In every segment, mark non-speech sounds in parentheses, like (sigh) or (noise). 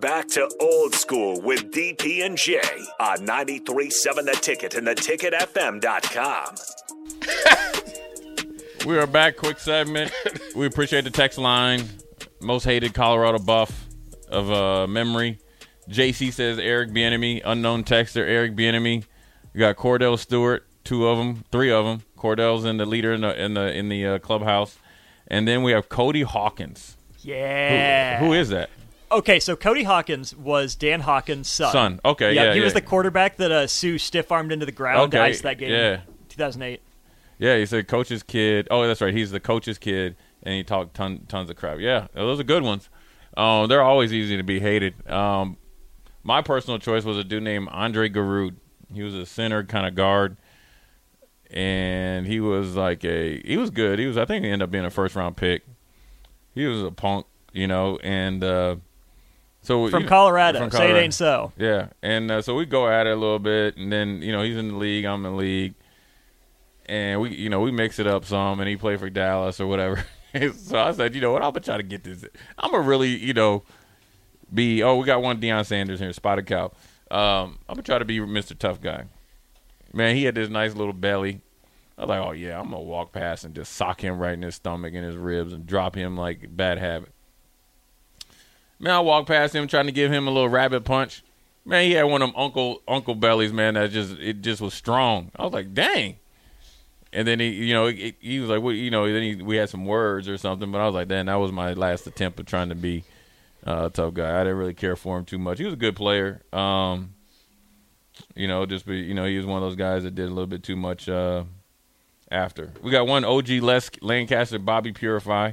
Back to old school with DP and J on 93.7 The Ticket and theticketfm.com. (laughs) We are back. Quick segment. we appreciate the text line. Most hated Colorado buff of uh, memory. JC says Eric Bieniemy. Unknown texter Eric Bieniemy. We got Kordell Stewart. Two of them, three of them. Kordell's in the leader in the in the in the uh, clubhouse, and then we have Cody Hawkins. Yeah. Who, who is that? Okay, so Cody Hawkins was Dan Hawkins' son. Son. Okay, yeah, he was the quarterback that uh, Suh stiff armed into the ground to Okay, ice that game. yeah. 2008. Yeah, he's the coach's kid. Oh, that's right. He's the coach's kid, and he talked ton, tons of crap. Yeah, those are good ones. Um, they're always easy to be hated. Um, my personal choice was a dude named Andre Gurode. He was a center kind of guard, and he was like a he was good. He was I think he ended up being a first round pick. He was a punk, you know, and uh, so From you know, Colorado. from Say it ain't so. Yeah, and uh, so we go at it a little bit, and then you know he's in the league, I'm in the league, and we you know we mix it up some, and he played for Dallas or whatever. (laughs) so I said, you know what, I'm gonna try to get this. I'm gonna really you know be. Oh, we got one Deion Sanders here, spotted cow. Um, I'm gonna try to be Mr. Tough Guy. Man, he had this nice little belly. I was like, oh yeah, I'm gonna walk past and just sock him right in his stomach and his ribs and drop him like bad habit. Man, I walked past him trying to give him a little rabbit punch. Man, he had one of them uncle uncle bellies, man. That just it just was strong. I was like, dang. And then he, you know, he, was like, well, you know, then he, we had some words or something. But I was like, then that was my last attempt of trying to be uh, a tough guy. I didn't really care for him too much. He was a good player. Um, you know, just be, you know, he was one of those guys that did a little bit too much uh, after. We got one OG Les Lancaster, Bobby Purify.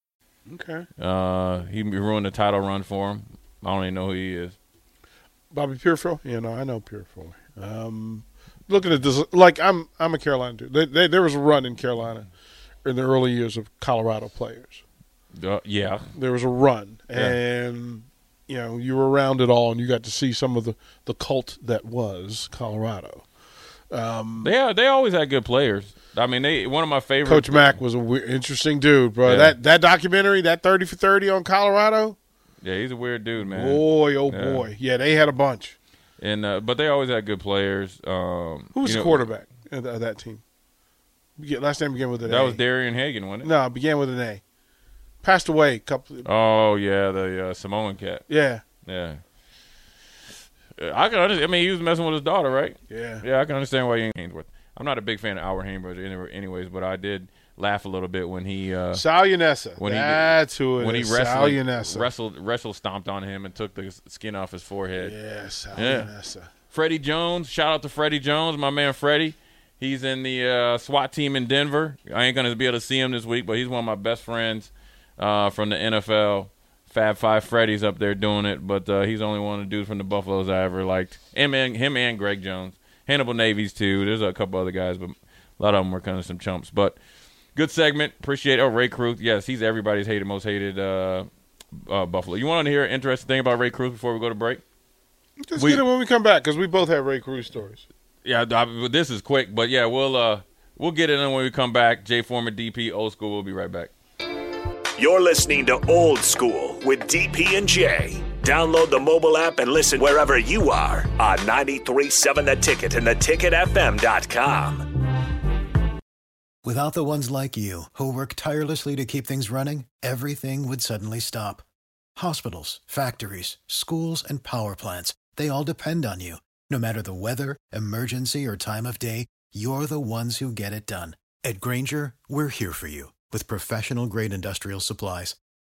Okay. Uh, he ruined the title run for him. I don't even know who he is. Bobby Purify. Yeah, know, I know Purify. Um, looking at this, like I'm, I'm a Carolina dude. They, they, there was a run in Carolina in the early years of Colorado players. Uh, yeah, There was a run, Yeah. and you know you were around it all, and you got to see some of the the cult that was Colorado. Yeah, they always had good players. I mean, they one of my favorite. Coach Mack was a we- interesting dude, bro. Yeah. That that documentary, that thirty for thirty on Colorado, Yeah, he's a weird dude, man. boy, oh Yeah. boy, yeah, they had a bunch. And uh, but they always had good players. Um, Who was the know, quarterback of that team? Last name began with an That A. That was Darian Hagan, wasn't it? No, it began with an A. Passed away a couple. Oh yeah, the uh, Samoan cat. Yeah, Yeah. Uh, I can understand. I mean, he was messing with his daughter, right? yeah. Yeah, I can understand why you ain't Haynesworth. I'm not a big fan of Albert Haynesworth anyways, but I did laugh a little bit when he uh, Sal Aunese. when he did- That's who it when he is. Sal wrestled, wrestled wrestled stomped on him and took the skin off his forehead. Yeah, Sal Yeah. Aunese. Freddie Jones, shout out to Freddie Jones, my man Freddie. He's in the uh, SWAT team in Denver. I ain't gonna be able to see him this week, but he's one of my best friends uh, from the NFL. Fab Five Freddy's up there doing it, but uh, he's the only one of the dudes from the Buffaloes I ever liked. Him and him and Greg Jones, Hannibal Navies too. There's a couple other guys, but a lot of them were kind of some chumps. But good segment, appreciate. it. Oh, Rae Carruth, yes, he's everybody's hated, most hated uh, uh, Buffalo. You want to hear an interesting thing about Rae Carruth before we go to break? Just We- get it when we come back because we both have Rae Carruth stories. Yeah, I, this is quick, but yeah, we'll uh we'll get it in when we come back. Jay Former, DP, old school. We'll be right back. You're listening to Old School with DP and J. Download the mobile app and listen wherever you are on 937 The Ticket and theticketfm.com. Without the ones like you, who work tirelessly to keep things running, everything would suddenly stop. Hospitals, factories, schools, and power plants, they all depend on you. No matter the weather, emergency, or time of day, you're the ones who get it done. At Grainger, we're here for you with professional grade industrial supplies.